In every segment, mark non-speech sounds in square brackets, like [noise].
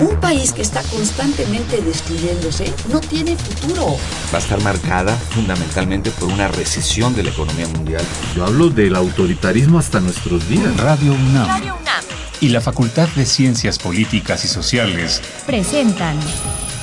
Un país que está constantemente destruyéndose no tiene futuro. Va a estar marcada fundamentalmente por una recesión de la economía mundial. Yo hablo del autoritarismo hasta nuestros días. Radio UNAM. Radio UNAM. Y la Facultad de Ciencias Políticas y Sociales presentan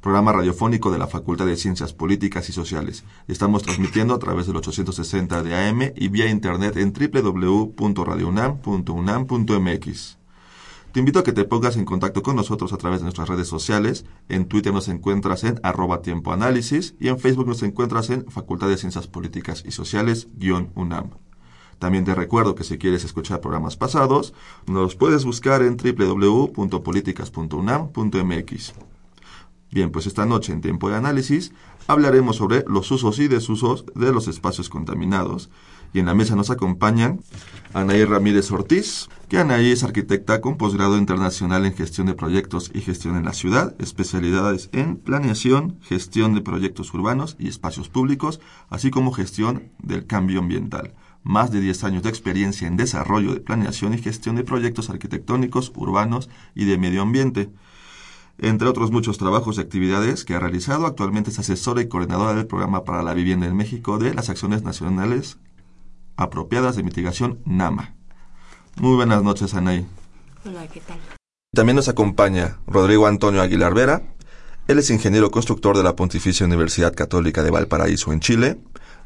programa radiofónico de la Facultad de Ciencias Políticas y Sociales. Estamos transmitiendo a través del 860 de AM y vía internet en www.radiounam.unam.mx. Te invito a que te pongas en contacto con nosotros a través de nuestras redes sociales. En Twitter nos encuentras en arroba tiempo análisis y en Facebook nos encuentras en Facultad de Ciencias Políticas y Sociales UNAM. También te recuerdo que si quieres escuchar programas pasados, nos puedes buscar en www.políticas.unam.mx. Bien, pues esta noche en Tiempo de Análisis hablaremos sobre los usos y desusos de los espacios contaminados. Y en la mesa nos acompañan Anaí Ramírez Ortiz, que Anaí es arquitecta con posgrado internacional en gestión de proyectos y gestión en la ciudad, especialidades en planeación, gestión de proyectos urbanos y espacios públicos, así como gestión del cambio ambiental. Más de 10 años de experiencia en desarrollo de planeación y gestión de proyectos arquitectónicos, urbanos y de medio ambiente entre otros muchos trabajos y actividades que ha realizado. Actualmente es asesora y coordinadora del Programa para la Vivienda en México de las Acciones Nacionales Apropiadas de Mitigación NAMA. Muy buenas noches, Anaí. Hola, ¿qué tal? También nos acompaña Rodrigo Antonio Aguilar Vera. Él es ingeniero constructor de la Pontificia Universidad Católica de Valparaíso en Chile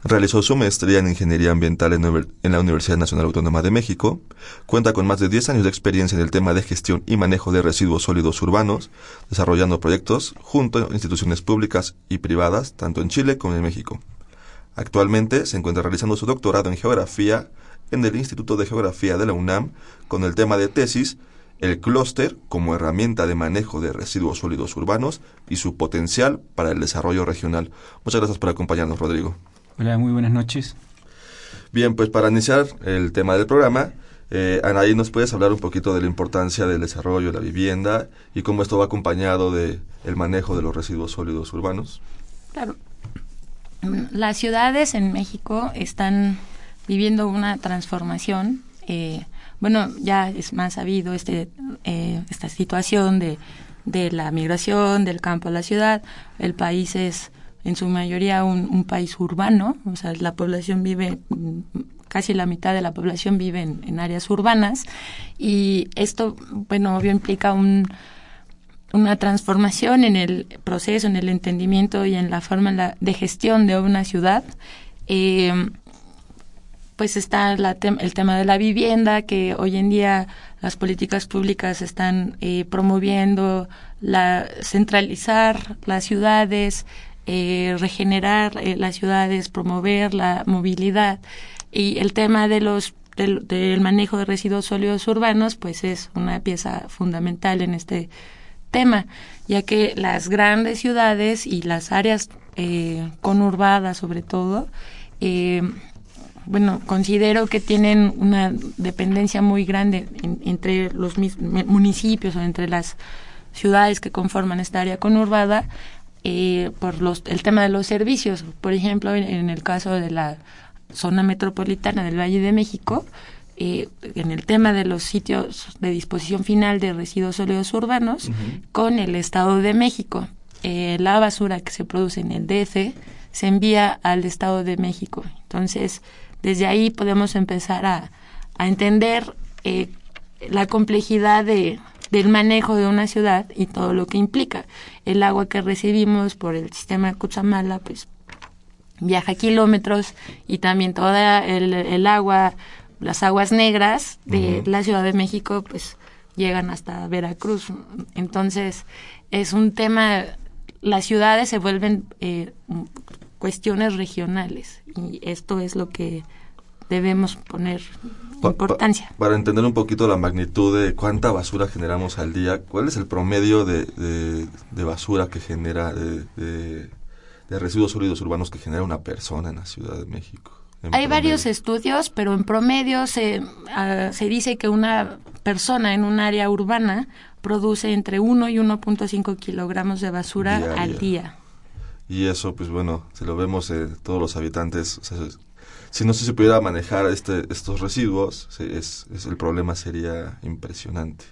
Realizó su maestría en Ingeniería Ambiental en, la Universidad Nacional Autónoma de México. Cuenta con más de 10 años de experiencia en el tema de gestión y manejo de residuos sólidos urbanos, desarrollando proyectos junto a instituciones públicas y privadas, tanto en Chile como en México. Actualmente se encuentra realizando su doctorado en Geografía en el Instituto de Geografía de la UNAM con el tema de tesis el clúster como herramienta de manejo de residuos sólidos urbanos y su potencial para el desarrollo regional. Muchas gracias por acompañarnos, Rodrigo. Hola, muy buenas noches. Bien, pues para iniciar el tema del programa, eh, Anaí, ¿nos puedes hablar un poquito de la importancia del desarrollo de la vivienda y cómo esto va acompañado de el manejo de los residuos sólidos urbanos? Claro. Las ciudades en México están viviendo una transformación. Eh, bueno, ya es más sabido este, eh, esta situación de, de la migración del campo a la ciudad. El país es en su mayoría un, país urbano, o sea, la población vive, casi la mitad de la población vive en, áreas urbanas y esto, bueno, obvio implica un, una transformación en el proceso, en el entendimiento y en la forma de gestión de una ciudad. Eh, pues está el tema de la vivienda, que hoy en día las políticas públicas están eh, promoviendo la centralizar las ciudades, eh, regenerar eh, las ciudades, promover la movilidad. Y el tema de los del, manejo de residuos sólidos urbanos, pues es una pieza fundamental en este tema, ya que las grandes ciudades y las áreas eh, conurbadas, sobre todo, eh, bueno, considero que tienen una dependencia muy grande entre los municipios o entre las ciudades que conforman esta área conurbada eh, por los, el tema de los servicios. Por ejemplo, en, el caso de la zona metropolitana del Valle de México, eh, en el tema de los sitios de disposición final de residuos sólidos urbanos, con el Estado de México. Eh, la basura que se produce en el DF se envía al Estado de México. Entonces, desde ahí podemos empezar a, a entender eh, la complejidad de, del manejo de una ciudad y todo lo que implica. El agua que recibimos por el sistema de Cuchamala, pues viaja kilómetros y también toda el, agua, las aguas negras de la Ciudad de México, pues llegan hasta Veracruz. Entonces, es un tema, las ciudades se vuelven eh, cuestiones regionales y esto es lo que debemos poner importancia. para entender un poquito la magnitud de cuánta basura generamos al día, ¿cuál es el promedio de, de, basura que genera, de, de, residuos sólidos urbanos que genera una persona en la Ciudad de México? Hay varios estudios, pero en promedio se, uh, se dice que una persona en un área urbana produce entre 1 y 1.5 kilogramos de basura Diaria. al día. Y eso, pues bueno, si lo vemos eh, todos los habitantes, o sea, si no se pudiera manejar este, estos residuos, es, es, el problema sería impresionante.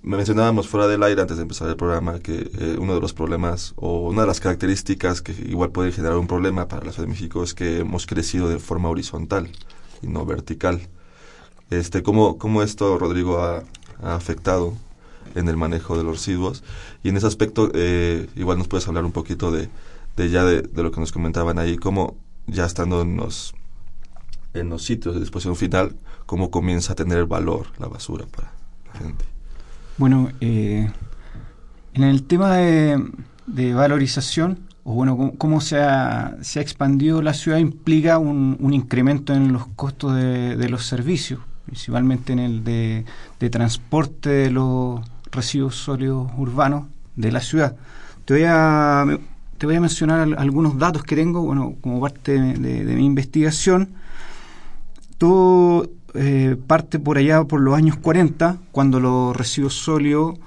Me mencionábamos fuera del aire antes de empezar el programa que eh, uno de los problemas o una de las características que igual puede generar un problema para la Ciudad de México es que hemos crecido de forma horizontal y no vertical. Este, ¿cómo, cómo esto, Rodrigo, ha, ha afectado en el manejo de los residuos? Y en ese aspecto, eh, igual nos puedes hablar un poquito de, de ya de, de, lo que nos comentaban ahí, cómo ya estando en los, en los sitios de disposición final, cómo comienza a tener valor la basura para la gente. Bueno, eh, en el tema de, de, valorización, o bueno, cómo, cómo se, ha, se, ha, expandido la ciudad implica un, un incremento en los costos de, de, los servicios, principalmente en el de, de transporte de los residuos sólidos urbanos de la ciudad. Te voy a, te voy a mencionar algunos datos que tengo, bueno, como parte de, de mi investigación. Todo eh, parte por allá por los años 40, cuando los residuos sólidos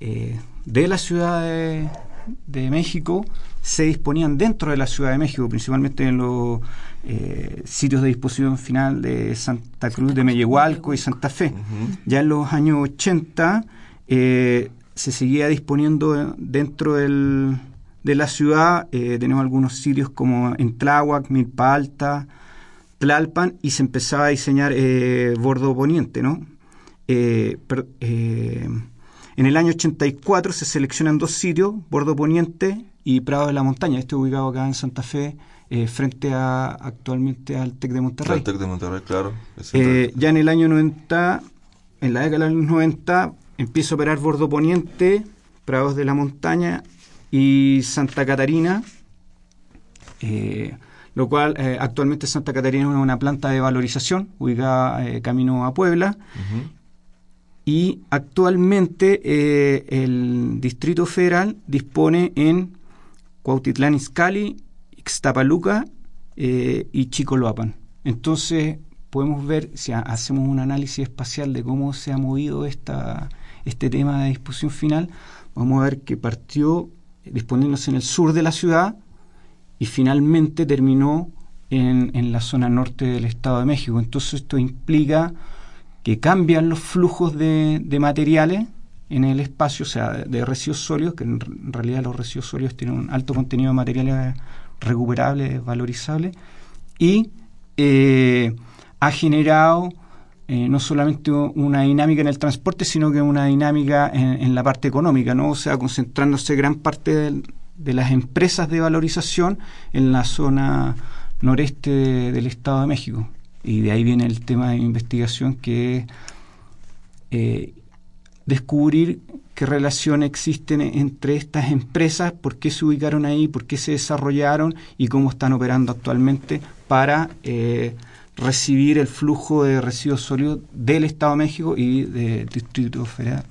eh, de la Ciudad de, de, México se disponían dentro de la Ciudad de México, principalmente en los eh, sitios de disposición final de Santa Cruz de Mellehualco y Santa Fe. Uh -huh. Ya en los años 80 eh, se seguía disponiendo dentro del, de la ciudad. Eh, tenemos algunos sitios como en Tláhuac, Milpa Alta, Tlalpan, y se empezaba a diseñar eh, Bordo Poniente, ¿no? Per, en el año 84 se seleccionan dos sitios, Bordo Poniente y Prado de la Montaña. Este ubicado acá en Santa Fe, eh, frente a actualmente al TEC de Monterrey. Al TEC de Monterrey, claro. Eh, ya en el año 90, en la década de los 90, empieza a operar Bordo Poniente, Prados de la Montaña y Santa Catarina, eh, lo cual eh, actualmente Santa Catarina es una planta de valorización ubicada eh, camino a Puebla. Uh -huh. Y actualmente el Distrito Federal dispone en Cuautitlán Izcalli, Ixtapaluca y Chicoloapan. Entonces podemos ver, si hacemos un análisis espacial de cómo se ha movido esta, este tema de disposición final, vamos a ver que partió disponiéndose en el sur de la ciudad y finalmente terminó en, en, la zona norte del Estado de México. Entonces esto implica que cambian los flujos de, de materiales en el espacio, o sea, de, residuos sólidos, que en realidad los residuos sólidos tienen un alto contenido de materiales recuperables, valorizables, y eh, ha generado eh, no solamente una dinámica en el transporte, sino que una dinámica en, en la parte económica, ¿no? O sea, concentrándose gran parte de, las empresas de valorización en la zona noreste de, del Estado de México. Y de ahí viene el tema de investigación que es eh, descubrir qué relación existen entre estas empresas, por qué se ubicaron ahí, por qué se desarrollaron y cómo están operando actualmente para eh, recibir el flujo de residuos sólidos del Estado de México y del Distrito Federal.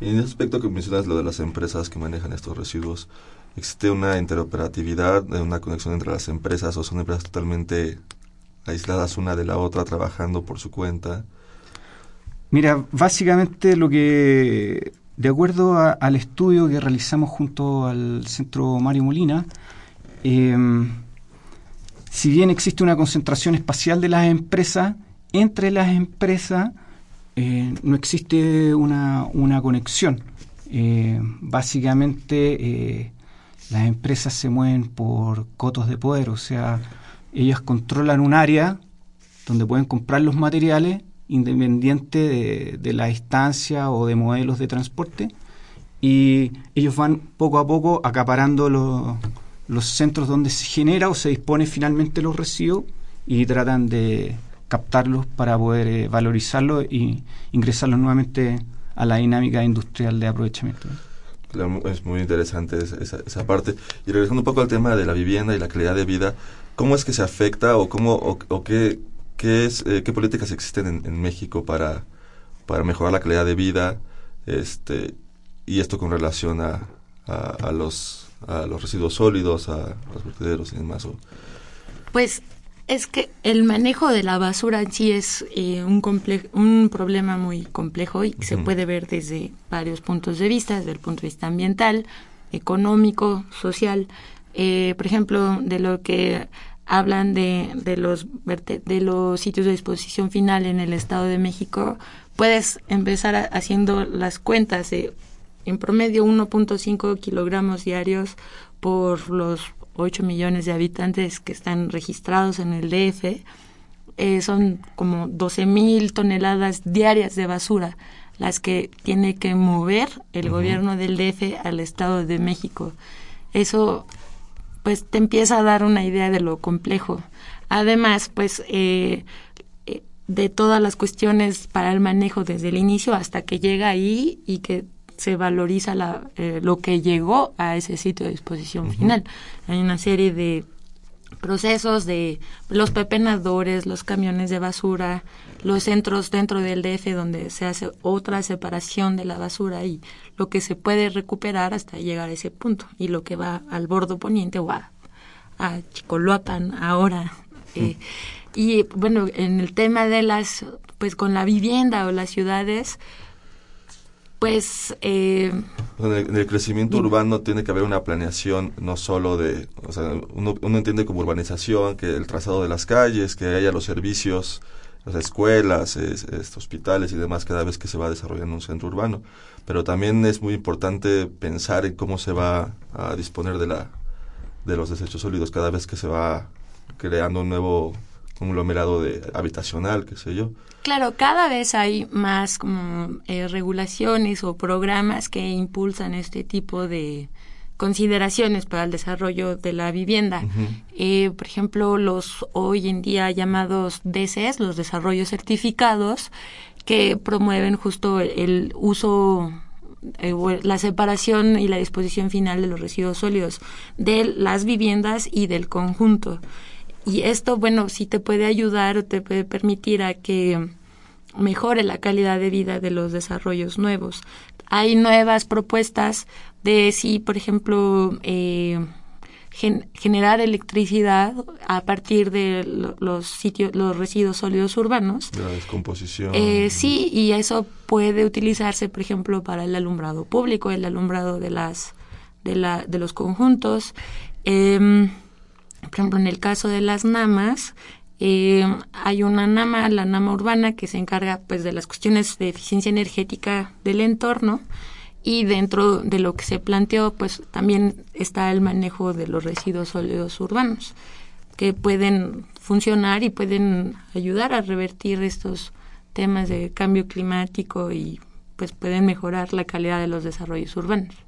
En ese aspecto que mencionas, lo de las empresas que manejan estos residuos, ¿existe una interoperatividad, una conexión entre las empresas o son empresas totalmente aisladas una de la otra, trabajando por su cuenta? Mira, básicamente lo que, de acuerdo a, al estudio que realizamos junto al Centro Mario Molina, eh, si bien existe una concentración espacial de las empresas, entre las empresas eh, no existe una, una conexión. Eh, básicamente eh, las empresas se mueven por cotos de poder, o sea, ellas controlan un área donde pueden comprar los materiales independiente de, de, la distancia o de modelos de transporte y ellos van poco a poco acaparando los, los centros donde se genera o se dispone finalmente los residuos y tratan de captarlos para poder eh, valorizarlos y ingresarlos nuevamente a la dinámica industrial de aprovechamiento. Es muy interesante esa, esa, parte. Y regresando un poco al tema de la vivienda y la calidad de vida, ¿cómo es que se afecta o cómo o, qué, qué, es, eh, qué políticas existen en, México para, para mejorar la calidad de vida este, y esto con relación a, a los a los residuos sólidos, a los vertederos y demás? Pues es que el manejo de la basura en sí es eh, un, un problema muy complejo y se puede ver desde varios puntos de vista, desde el punto de vista ambiental, económico, social. Eh, por ejemplo, de lo que hablan de, de, los, de los sitios de disposición final en el Estado de México, puedes empezar haciendo las cuentas de en promedio 1.5 kilogramos diarios por los 8 millones de habitantes que están registrados en el DF, eh, son como 12 mil toneladas diarias de basura las que tiene que mover el gobierno del DF al Estado de México. Eso pues te empieza a dar una idea de lo complejo. Además, pues eh, eh, de todas las cuestiones para el manejo desde el inicio hasta que llega ahí y que se valoriza la, eh, lo que llegó a ese sitio de disposición final. Hay una serie de procesos de los pepenadores, los camiones de basura, los centros dentro del DF donde se hace otra separación de la basura y lo que se puede recuperar hasta llegar a ese punto y lo que va al bordo poniente o a, a Chicoloapan ahora. Eh, y bueno, en el tema de las, pues con la vivienda o las ciudades, pues... Eh, en, el, crecimiento urbano tiene que haber una planeación no solo de... O sea, uno, uno entiende como urbanización que el trazado de las calles, que haya los servicios, las escuelas, hospitales y demás cada vez que se va desarrollando un centro urbano. Pero también es muy importante pensar en cómo se va a disponer de, la, de los desechos sólidos cada vez que se va creando un nuevo conglomerado de habitacional, qué sé yo. Claro, cada vez hay más como eh, regulaciones o programas que impulsan este tipo de consideraciones para el desarrollo de la vivienda. Eh, por ejemplo, los hoy en día llamados DCs, los desarrollos certificados, que promueven justo el, uso eh, la separación y la disposición final de los residuos sólidos de las viviendas y del conjunto. Y esto, bueno, sí te puede ayudar o te puede permitir a que mejore la calidad de vida de los desarrollos nuevos. Hay nuevas propuestas de si, por ejemplo, eh, generar electricidad a partir de los sitios, los residuos sólidos urbanos. De la descomposición. Eh, sí, y eso puede utilizarse, por ejemplo, para el alumbrado público, el alumbrado de las de, la, de los conjuntos. Eh, por ejemplo, en el caso de las NAMAS, eh, hay una NAMA, la NAMA urbana, que se encarga pues de las cuestiones de eficiencia energética del entorno. Y dentro de lo que se planteó pues también está el manejo de los residuos sólidos urbanos que pueden funcionar y pueden ayudar a revertir estos temas de cambio climático y pues pueden mejorar la calidad de los desarrollos urbanos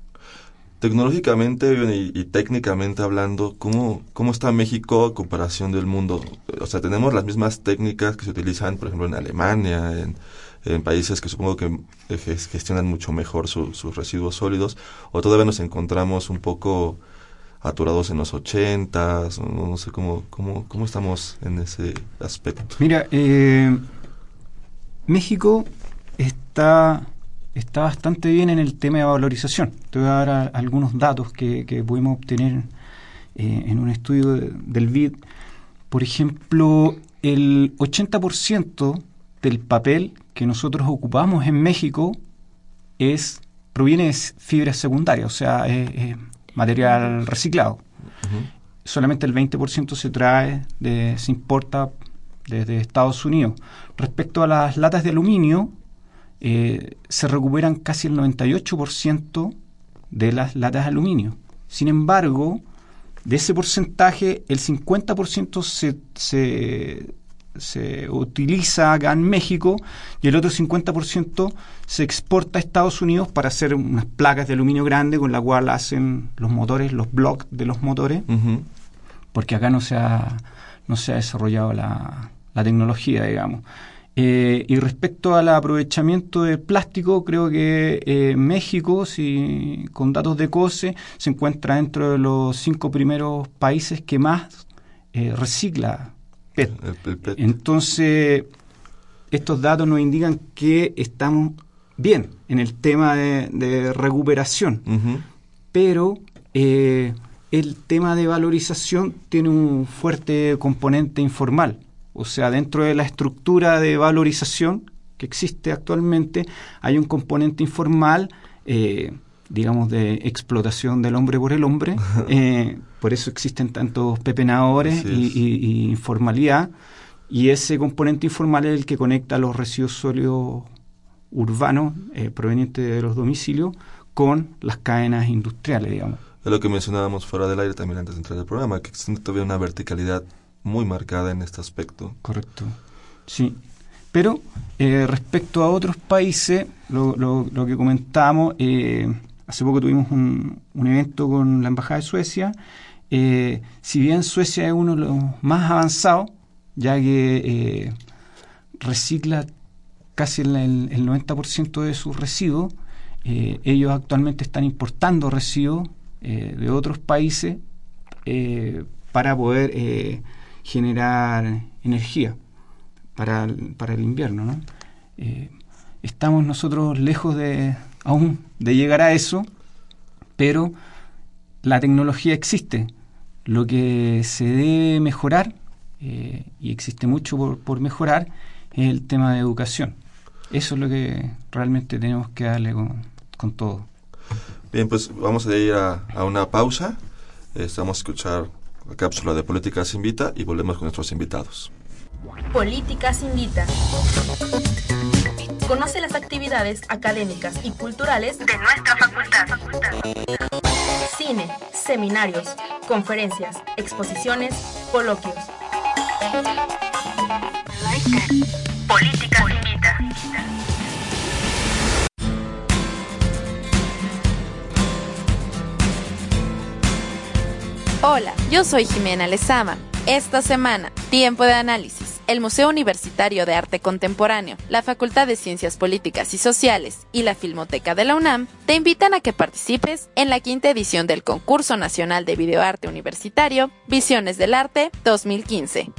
tecnológicamente y, técnicamente hablando, ¿cómo, ¿cómo está México a comparación del mundo? O sea, tenemos las mismas técnicas que se utilizan, por ejemplo, en Alemania, en, países que supongo que gestionan mucho mejor sus residuos sólidos, o todavía nos encontramos un poco aturados en los ochentas, no, no sé cómo, cómo, cómo estamos en ese aspecto. Mira, eh, México está está bastante bien en el tema de valorización. Te voy a dar algunos datos que, pudimos obtener eh, en un estudio del BID. Por ejemplo, el 80% del papel que nosotros ocupamos en México es proviene de fibras secundarias, o sea, es, material reciclado. Solamente el 20% se trae, de, se importa desde Estados Unidos. Respecto a las latas de aluminio, eh, se recuperan casi el 98% de las latas de aluminio. Sin embargo, de ese porcentaje, el 50% se, se, se utiliza acá en México y el otro 50% se exporta a Estados Unidos para hacer unas placas de aluminio grande con la cual hacen los motores, los blocks de los motores, porque acá no se ha, no se ha desarrollado la, la tecnología, digamos. Eh, y respecto al aprovechamiento del plástico, creo que eh, México, si, con datos de COSE, se encuentra dentro de los cinco primeros países que más eh, recicla PET. Entonces, estos datos nos indican que estamos bien en el tema de, recuperación, pero eh, el tema de valorización tiene un fuerte componente informal. O sea, dentro de la estructura de valorización que existe actualmente, hay un componente informal, eh, digamos, de explotación del hombre por el hombre. [laughs] Eh, por eso existen tantos pepenadores y, y, informalidad. Y ese componente informal es el que conecta los residuos sólidos urbanos eh, provenientes de los domicilios con las cadenas industriales, digamos. Es lo que mencionábamos fuera del aire también antes de entrar al programa, que existe todavía una verticalidad muy marcada en este aspecto. Correcto. Sí. Pero eh, respecto a otros países, lo, lo, que comentábamos, eh, hace poco tuvimos un, un, evento con la Embajada de Suecia. Eh, si bien Suecia es uno de los más avanzados, ya que recicla casi el, el 90% de sus residuos, ellos actualmente están importando residuos de otros países para poder generar energía para el, para el invierno. ¿no? Eh, estamos nosotros lejos de aún de llegar a eso, pero la tecnología existe. Lo que se debe mejorar, eh, y existe mucho por, por, mejorar, es el tema de educación. Eso es lo que realmente tenemos que darle con, con todo. Bien, pues vamos a ir a, a una pausa. Estamos a escuchar cápsula de Políticas Invita y volvemos con nuestros invitados. Políticas Invita. Conoce las actividades académicas y culturales de nuestra facultad. Cine, seminarios, conferencias, exposiciones, coloquios. Hola, yo soy Jimena Lezama. Esta semana, tiempo de análisis. El Museo Universitario de Arte Contemporáneo, la Facultad de Ciencias Políticas y Sociales y la Filmoteca de la UNAM te invitan a que participes en la quinta edición del Concurso Nacional de Videoarte Universitario Visiones del Arte 2015.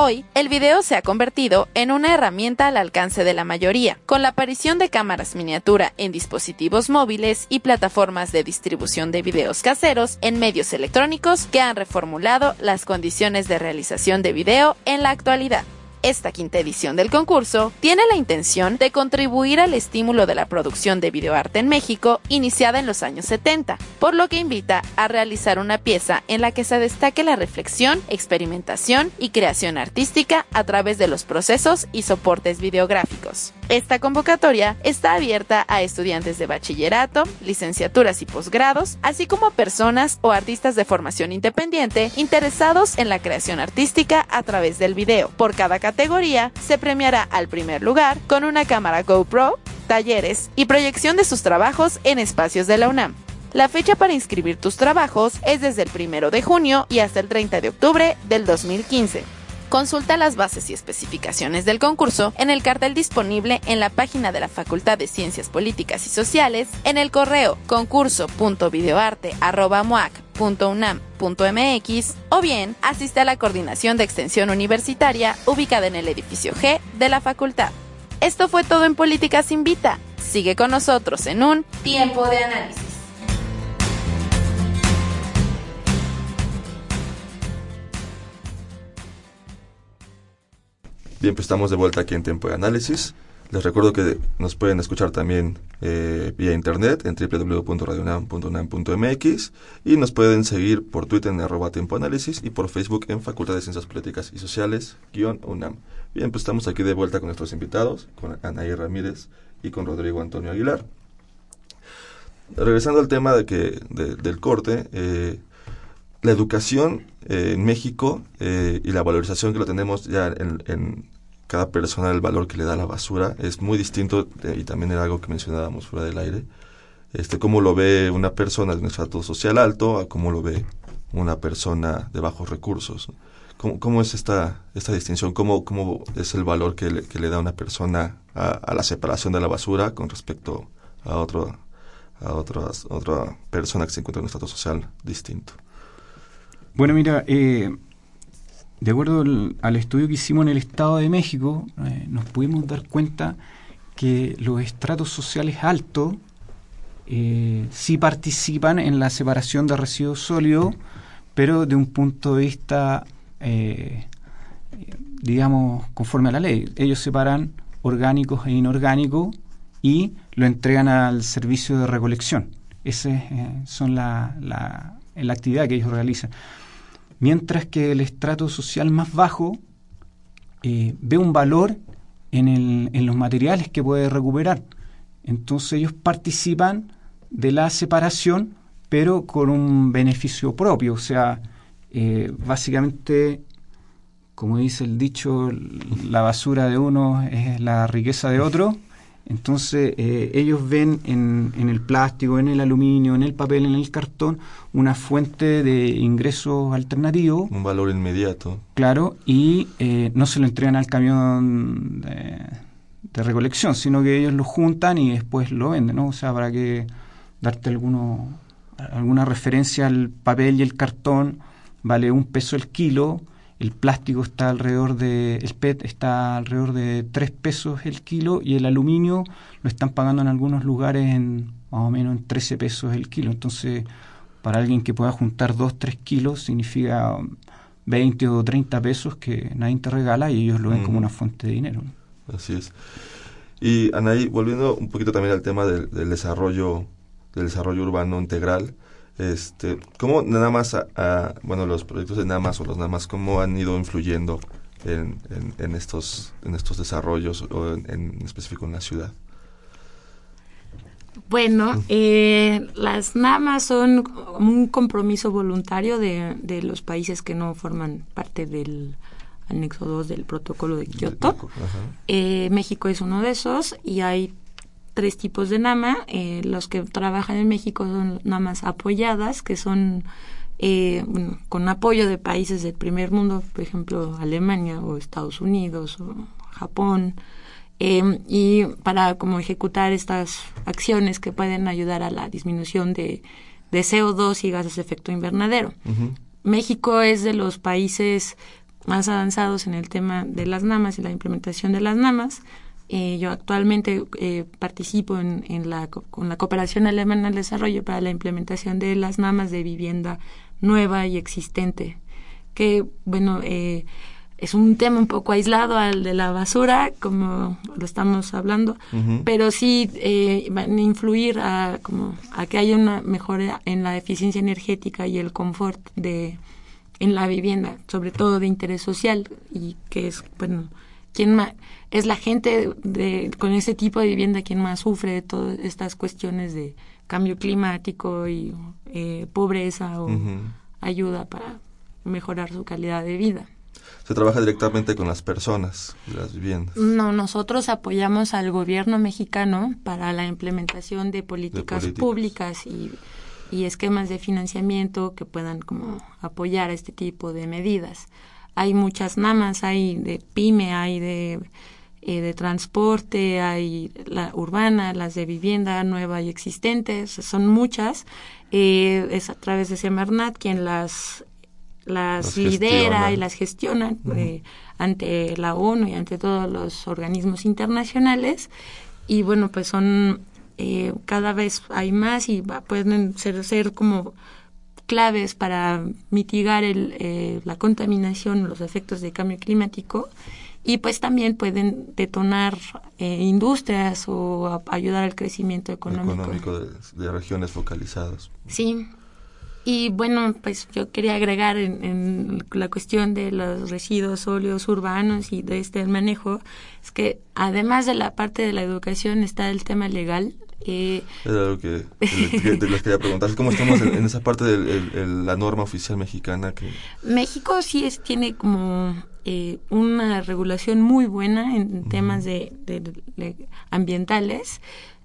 Hoy, el video se ha convertido en una herramienta al alcance de la mayoría, con la aparición de cámaras miniatura en dispositivos móviles y plataformas de distribución de videos caseros en medios electrónicos que han reformulado las condiciones de realización de video en la actualidad. Esta quinta edición del concurso tiene la intención de contribuir al estímulo de la producción de videoarte en México iniciada en los años 70, por lo que invita a realizar una pieza en la que se destaque la reflexión, experimentación y creación artística a través de los procesos y soportes videográficos. Esta convocatoria está abierta a estudiantes de bachillerato, licenciaturas y posgrados, así como a personas o artistas de formación independiente interesados en la creación artística a través del video. Por cada categoría se premiará al primer lugar con una cámara GoPro, talleres y proyección de sus trabajos en espacios de la UNAM. La fecha para inscribir tus trabajos es desde el 1 de junio y hasta el 30 de octubre del 2015. Consulta las bases y especificaciones del concurso en el cartel disponible en la página de la Facultad de Ciencias Políticas y Sociales, en el correo concurso.videoarte.muac.unam.mx o bien asiste a la coordinación de extensión universitaria ubicada en el edificio G de la facultad. Esto fue todo en Políticas Invita. Sigue con nosotros en un tiempo de análisis. Bien, pues estamos de vuelta aquí en Tiempo de Análisis. Les recuerdo que nos pueden escuchar también eh, vía internet en www.radionam.unam.mx y nos pueden seguir por Twitter en arroba Tiempo Análisis y por Facebook en Facultad de Ciencias Políticas y Sociales, guion UNAM. Bien, pues estamos aquí de vuelta con nuestros invitados, con Anaí Ramírez y con Rodrigo Antonio Aguilar. Regresando al tema de que, del corte, eh, la educación eh, en México eh, y la valorización que lo tenemos ya en, cada persona, el valor que le da la basura, es muy distinto y también era algo que mencionábamos fuera del aire. Este, cómo lo ve una persona de un estrato social alto a cómo lo ve una persona de bajos recursos. ¿Cómo, es esta, esta distinción? ¿Cómo, ¿Cómo es el valor que le, que le da una persona a, la separación de la basura con respecto a, otro, a otra persona que se encuentra en un estrato social distinto? Bueno, mira, eh, de acuerdo al, estudio que hicimos en el Estado de México, eh, nos pudimos dar cuenta que los estratos sociales altos eh, sí participan en la separación de residuos sólidos, pero de un punto de vista, eh, digamos, conforme a la ley. Ellos separan orgánicos e inorgánicos y lo entregan al servicio de recolección. Esa son la, la, la actividad que ellos realizan. Mientras que el estrato social más bajo eh, ve un valor en, el, en los materiales que puede recuperar. Entonces ellos participan de la separación, pero con un beneficio propio. O sea, eh, básicamente, como dice el dicho, la basura de uno es la riqueza de otro. Entonces eh, ellos ven en, en, el plástico, en el aluminio, en el papel, en el cartón, una fuente de ingresos alternativos. Un valor inmediato. Claro, y eh, no se lo entregan al camión de, de, recolección, sino que ellos lo juntan y después lo venden, ¿no? O sea, para que darte alguno, alguna referencia al papel y el cartón, vale un peso el kilo, el plástico está alrededor de, el PET está alrededor de 3 pesos el kilo y el aluminio lo están pagando en algunos lugares en más o menos en 13 pesos el kilo. Entonces, para alguien que pueda juntar 2, 3 kilos significa 20 o 30 pesos que nadie te regala y ellos lo ven mm. como una fuente de dinero. Así es. Y Anaí, volviendo un poquito también al tema del, del desarrollo del desarrollo urbano integral, este, ¿Cómo nada más, a, a, bueno, los proyectos de NAMAS o los NAMAS, cómo han ido influyendo en, en, en estos, en estos desarrollos o en, en, específico en la ciudad? Bueno, eh, las NAMAS son un compromiso voluntario de, de, los países que no forman parte del anexo 2 del protocolo de Kioto. Eh, México es uno de esos y hay tres tipos de NAMA. Eh, los que trabajan en México son NAMAs apoyadas, que son eh, bueno, con apoyo de países del primer mundo, por ejemplo, Alemania o Estados Unidos o Japón. Eh, y para como ejecutar estas acciones que pueden ayudar a la disminución de, de CO2 y gases de efecto invernadero. Uh -huh. México es de los países más avanzados en el tema de las NAMAS y la implementación de las NAMAS. Eh, yo actualmente eh, participo en, en, la, con la cooperación alemana al desarrollo para la implementación de las NAMAS de vivienda nueva y existente, que, bueno, eh, es un tema un poco aislado al de la basura, como lo estamos hablando, uh -huh. pero sí eh, van a influir a, como, a que haya una mejora en la eficiencia energética y el confort de en la vivienda, sobre todo de interés social, y que es, bueno, quien más es la gente de, con ese tipo de vivienda quien más sufre de todas estas cuestiones de cambio climático y eh, pobreza o uh -huh. ayuda para mejorar su calidad de vida. Se trabaja directamente con las personas de las viviendas. No, nosotros apoyamos al gobierno mexicano para la implementación de políticas, de políticas. públicas y, y esquemas de financiamiento que puedan como apoyar este tipo de medidas hay muchas namas, hay de pyme, hay de, eh, de transporte, hay la urbana, las de vivienda nueva y existentes, son muchas. Eh, es a través de Semarnat quien las las, las lidera gestiona. y las gestiona uh -huh. eh, ante la ONU y ante todos los organismos internacionales. Y bueno, pues son eh, cada vez hay más y va, pueden ser, ser como claves para mitigar el, eh, la contaminación, los efectos del cambio climático y pues también pueden detonar eh, industrias o a, ayudar al crecimiento económico. Económico de, de, regiones focalizadas. Sí. Y bueno, pues yo quería agregar en, en, la cuestión de los residuos sólidos urbanos y de este manejo, es que además de la parte de la educación está el tema legal, eh, Era lo que, les quería preguntar. ¿Cómo estamos en, en esa parte de la norma oficial mexicana? que México sí es, tiene como eh, una regulación muy buena en uh -huh. temas de, de, de ambientales.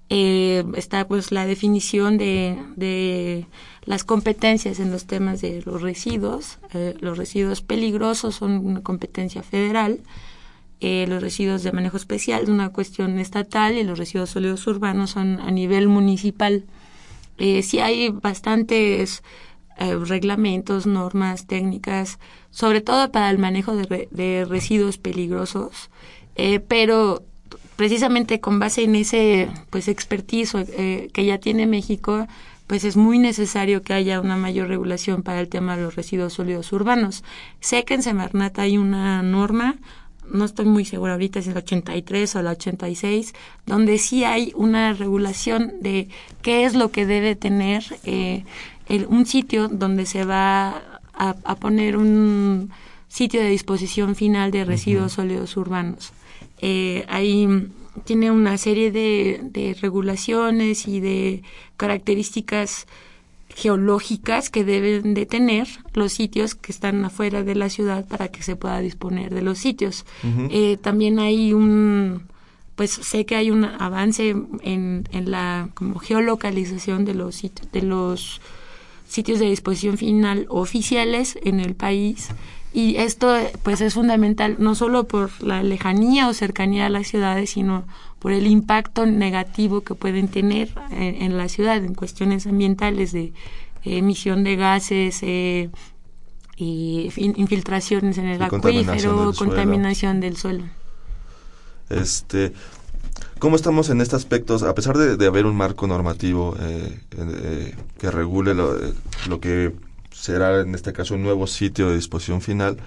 Eh, está pues la definición de, de, las competencias en los temas de los residuos. Eh, los residuos peligrosos son una competencia federal eh, los residuos de manejo especial de una cuestión estatal y los residuos sólidos urbanos son a nivel municipal. Eh, sí hay bastantes eh, reglamentos, normas, técnicas, sobre todo para el manejo de, re, de residuos peligrosos, eh, pero precisamente con base en ese pues expertise eh, que ya tiene México, pues es muy necesario que haya una mayor regulación para el tema de los residuos sólidos urbanos. Sé que en Semarnat hay una norma, no estoy muy segura ahorita si es el 83 o el 86, donde sí hay una regulación de qué es lo que debe tener eh, un sitio donde se va a, poner un sitio de disposición final de residuos sólidos urbanos. Eh, ahí tiene una serie de, de regulaciones y de características geológicas que deben de tener los sitios que están afuera de la ciudad para que se pueda disponer de los sitios. eh, también hay un, pues sé que hay un avance en, en la como geolocalización de los sitios, de los sitios de disposición final oficiales en el país y esto pues es fundamental no solo por la lejanía o cercanía a las ciudades sino por el impacto negativo que pueden tener en, la ciudad en cuestiones ambientales de emisión de gases eh, y infiltraciones en el acuífero, contaminación del suelo. Este, ¿Cómo estamos en este aspecto? A pesar de, haber un marco normativo eh, eh, que regule lo, lo, que será en este caso un nuevo sitio de disposición final,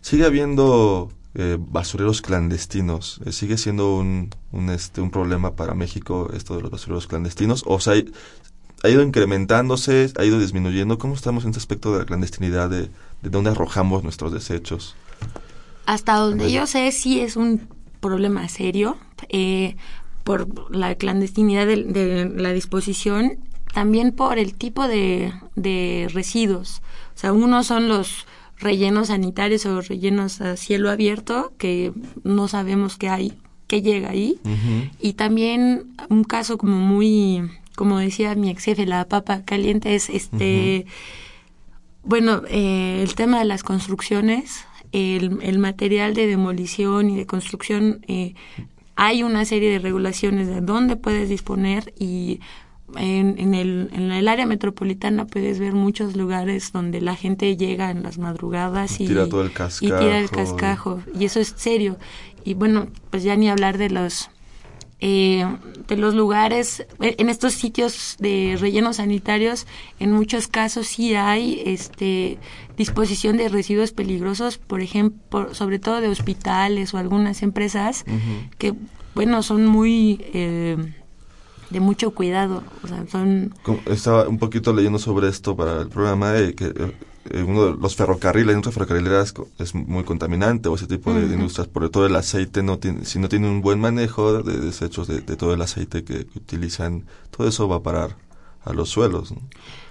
sigue habiendo eh, basureros clandestinos. Eh, ¿Sigue siendo un, un, este, un problema para México esto de los basureros clandestinos? ¿O sea, ha ido incrementándose, ha ido disminuyendo? ¿Cómo estamos en este aspecto de la clandestinidad, de, de dónde arrojamos nuestros desechos? Hasta donde yo sé, sí es un problema serio eh, por la clandestinidad de, de, la disposición, también por el tipo de, de residuos. O sea, unos son los rellenos sanitarios o rellenos a cielo abierto que no sabemos qué hay, qué llega ahí. Y también un caso como muy, como decía mi ex jefe, la papa caliente es este, bueno, eh, el tema de las construcciones, el, el, material de demolición y de construcción, eh, hay una serie de regulaciones de dónde puedes disponer y en, en, el, en el área metropolitana puedes ver muchos lugares donde la gente llega en las madrugadas y, tira todo el cascajo. y tira el cascajo. Y eso es serio. Y bueno, pues ya ni hablar de los eh, de los lugares eh, en estos sitios de rellenos sanitarios en muchos casos sí hay este disposición de residuos peligrosos por ejemplo sobre todo de hospitales o algunas empresas que bueno son muy eh, de mucho cuidado. O sea, son... Estaba un poquito leyendo sobre esto para el programa de que eh, uno de los ferrocarriles, la industria es muy contaminante o ese tipo de industrias, porque todo el aceite, no tiene, si no tiene un buen manejo de desechos de, todo el aceite que, utilizan, todo eso va a parar a los suelos.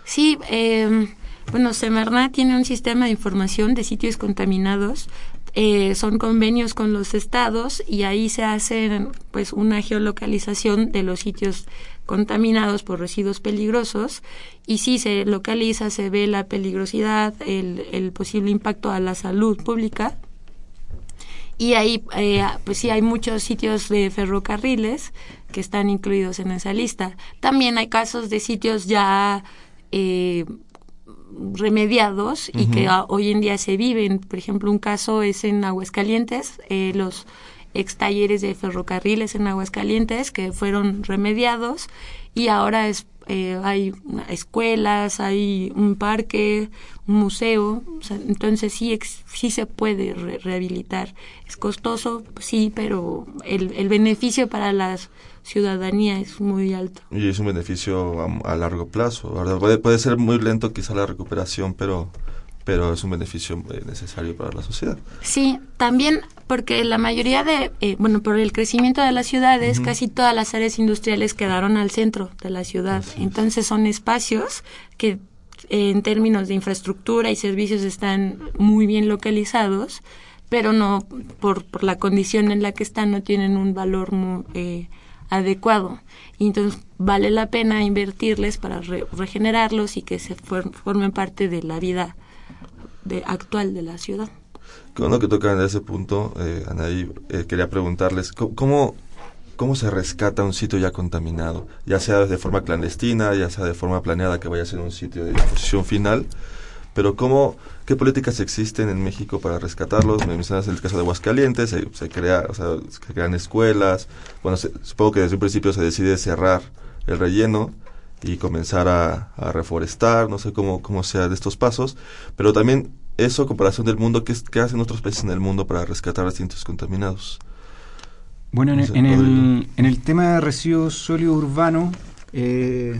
Sí, eh, bueno, Semarnat tiene un sistema de información de sitios contaminados eh, son convenios con los estados y ahí se hace pues una geolocalización de los sitios contaminados por residuos peligrosos. Y si se localiza se ve la peligrosidad el, el posible impacto a la salud pública. Y ahí eh, pues sí hay muchos sitios de ferrocarriles que están incluidos en esa lista. También hay casos de sitios ya eh, remediados y que hoy en día se viven. Por ejemplo, un caso es en Aguascalientes, eh, los ex talleres de ferrocarriles en Aguascalientes que fueron remediados y ahora es, eh, hay escuelas, hay un parque, un museo, entonces sí, sí se puede rehabilitar. Es costoso, sí, pero el, el beneficio para las ciudadanía es muy alto. Y es un beneficio a, largo plazo, Puede, puede ser muy lento quizá la recuperación, pero pero es un beneficio eh, necesario para la sociedad. Sí, también porque la mayoría de, eh, bueno, por el crecimiento de las ciudades, casi todas las áreas industriales quedaron al centro de la ciudad. Entonces son espacios que en términos de infraestructura y servicios están muy bien localizados, pero no, por, por la condición en la que están, no tienen un valor muy, eh, adecuado. Y entonces vale la pena invertirles para regenerarlos y que se formen parte de la vida de, actual de la ciudad. Bueno que tocan ese punto, eh, Anaí, eh, quería preguntarles, ¿cómo, ¿cómo se rescata un sitio ya contaminado? Ya sea de forma clandestina, ya sea de forma planeada que vaya a ser un sitio de disposición final, pero ¿cómo, ¿qué políticas existen en México para rescatarlos? Me mencionas el caso de Aguascalientes, se, se crea, se crean escuelas, bueno, supongo que desde un principio se decide cerrar el relleno y comenzar a, a, reforestar, no sé cómo, cómo sea de estos pasos, pero también eso, comparación del mundo, ¿qué, qué hacen otros países en el mundo para rescatar recintos contaminados? Bueno, en, en, el, en el tema de residuos sólidos urbanos, eh,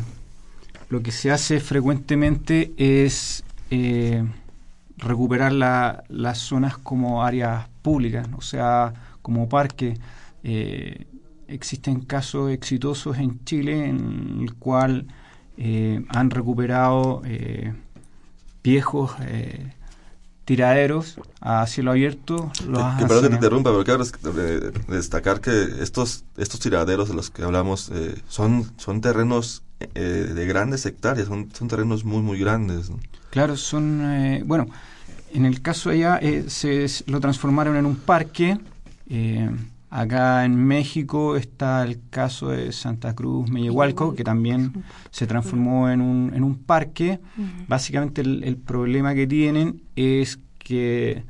lo que se hace frecuentemente es eh, recuperar la, las zonas como áreas públicas, o sea, como parques. Eh, existen casos exitosos en Chile en el cual eh, han recuperado eh, viejos eh, tiraderos a cielo abierto. Los que, que perdón que te interrumpa, pero quiero destacar que estos, estos tiraderos de los que hablamos eh, son, son terrenos eh, de grandes hectáreas, son, son terrenos muy, muy grandes. ¿no? Claro, son, eh, bueno, en el caso de allá eh, se lo transformaron en un parque. Acá en México está el caso de Santa Cruz Mellehualco, que también se transformó en un, en un parque. Básicamente el, el problema que tienen es que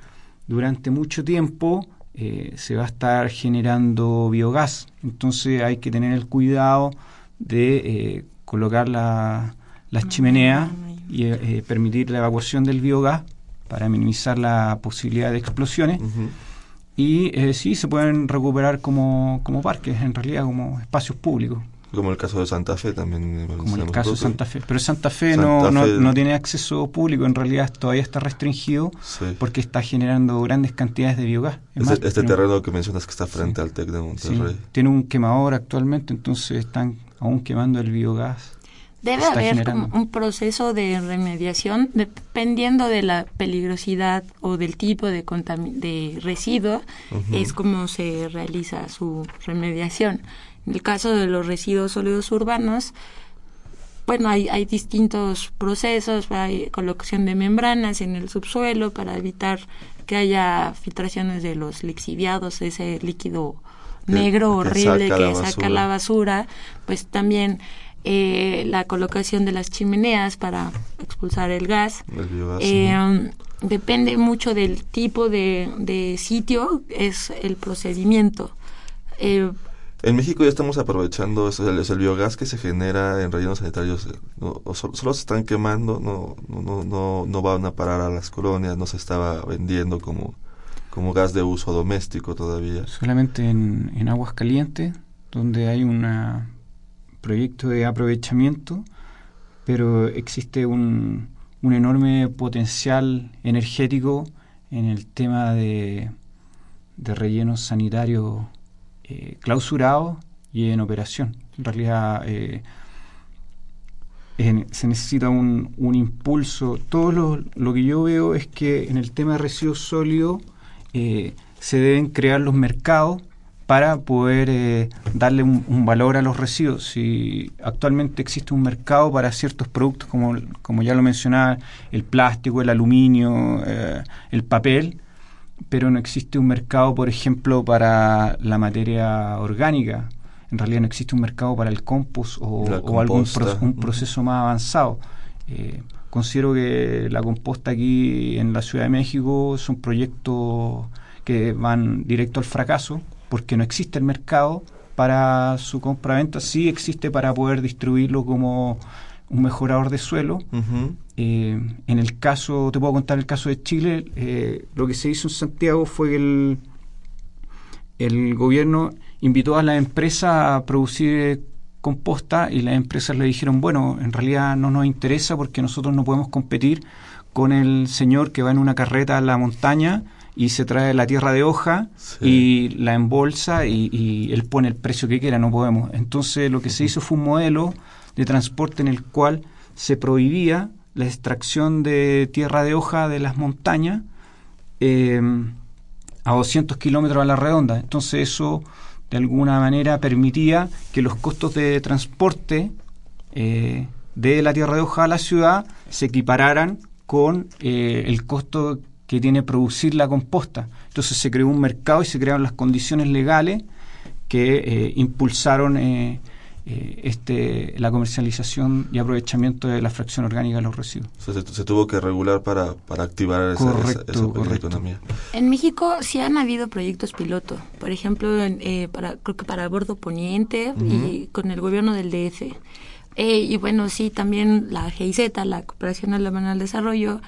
durante mucho tiempo eh, se va a estar generando biogás. Entonces hay que tener el cuidado de eh, colocar la, las chimeneas y eh, permitir la evacuación del biogás para minimizar la posibilidad de explosiones. Uh -huh. Y sí, se pueden recuperar como, como parques, en realidad como espacios públicos. Como el caso de Santa Fe también. Como el caso de Santa Fe. Pero Santa Fe, Santa no, Fe no, no, tiene acceso público, en realidad todavía está restringido sí. porque está generando grandes cantidades de biogás. Es este, este terreno que mencionas que está frente sí. al TEC de Monterrey. Sí. Tiene un quemador actualmente, entonces están aún quemando el biogás. Debe haber generando. un proceso de remediación dependiendo de la peligrosidad o del tipo de, de residuo, uh -huh. es como se realiza su remediación. En el caso de los residuos sólidos urbanos, bueno, hay, hay distintos procesos, hay colocación de membranas en el subsuelo para evitar que haya filtraciones de los lixiviados, ese líquido negro que, horrible que, que saca la basura, pues también eh, la colocación de las chimeneas para expulsar el gas. El biogás, eh, depende mucho del tipo de, de, sitio, es el procedimiento. Eh, en México ya estamos aprovechando eso, el, el, biogás que se genera en rellenos sanitarios, no, solo, solo, se están quemando, no, no, no, no van a parar a las colonias, no se estaba vendiendo como, como gas de uso doméstico todavía. Solamente en, en aguas calientes, donde hay una proyecto de aprovechamiento, pero existe un, un enorme potencial energético en el tema de, de rellenos sanitarios eh, clausurados y en operación. En realidad eh, se necesita un, un, impulso. Todo lo, lo, que yo veo es que en el tema de residuos sólidos eh, se deben crear los mercados para poder eh, darle un, un, valor a los residuos. Si actualmente existe un mercado para ciertos productos, como, como ya lo mencionaba, el plástico, el aluminio, eh, el papel, pero no existe un mercado, por ejemplo, para la materia orgánica. En realidad no existe un mercado para el compost o, o algún pro, un proceso más avanzado. Eh, considero que la composta aquí en la Ciudad de México son proyectos que van directo al fracaso porque no existe el mercado para su compra-venta, sí existe para poder distribuirlo como un mejorador de suelo. Uh -huh. eh, en el caso, te puedo contar el caso de Chile, eh, lo que se hizo en Santiago fue que el, el gobierno invitó a la empresa a producir composta y las empresas le dijeron, bueno, en realidad no nos interesa porque nosotros no podemos competir con el señor que va en una carreta a la montaña y se trae la tierra de hoja sí. y la embolsa y, y, él pone el precio que quiera, no podemos. Entonces lo que se hizo fue un modelo de transporte en el cual se prohibía la extracción de tierra de hoja de las montañas eh, a 200 kilómetros a la redonda. Entonces eso de alguna manera permitía que los costos de transporte eh, de la tierra de hoja a la ciudad se equipararan con eh, el costo que tiene producir la composta. Entonces se creó un mercado y se crearon las condiciones legales que eh, impulsaron eh, eh, este, la comercialización y aprovechamiento de la fracción orgánica de los residuos. se, tuvo que regular para, para activar esa, economía. En México sí han habido proyectos piloto, por ejemplo, eh, para, creo que para Bordo Poniente y con el gobierno del DF. Eh, y bueno, sí, también la GIZ, la Cooperación Alemana al Desarrollo,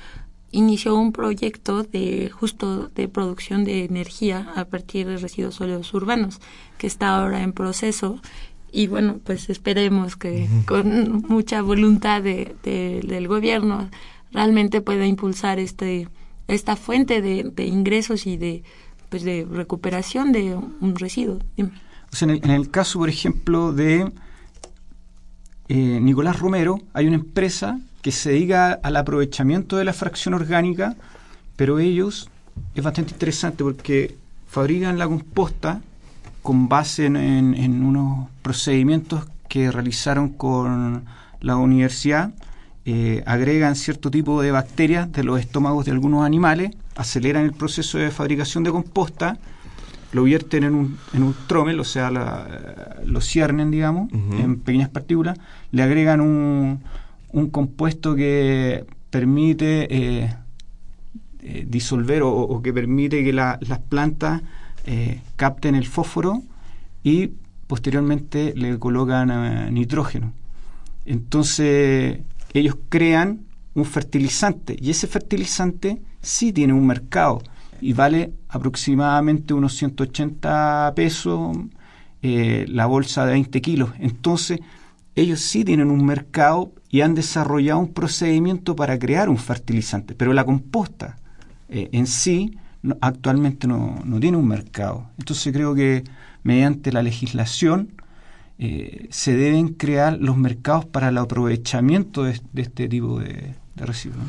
inició un proyecto de justo de producción de energía a partir de residuos sólidos urbanos que está ahora en proceso. Y bueno, pues esperemos que con mucha voluntad de, del gobierno realmente pueda impulsar este esta fuente de, ingresos y de pues de recuperación de un residuo. en, el, caso, por ejemplo, de eh, Nicolás Romero, hay una empresa que se dedica al aprovechamiento de la fracción orgánica, pero ellos es bastante interesante porque fabrican la composta con base en, unos procedimientos que realizaron con la universidad, eh, agregan cierto tipo de bacterias de los estómagos de algunos animales, aceleran el proceso de fabricación de composta, lo vierten en un, en un tromel, o sea, lo ciernen, digamos, en pequeñas partículas, le agregan un, un compuesto que permite eh, eh, disolver o, que permite que las plantas eh, capten el fósforo y posteriormente le colocan nitrógeno. Entonces ellos crean un fertilizante y ese fertilizante sí tiene un mercado y vale aproximadamente unos 180 pesos la bolsa de 20 kilos. Entonces ellos sí tienen un mercado y han desarrollado un procedimiento para crear un fertilizante, pero la composta en sí actualmente no, tiene un mercado. Entonces creo que mediante la legislación eh, se deben crear los mercados para el aprovechamiento de, este tipo de, residuos.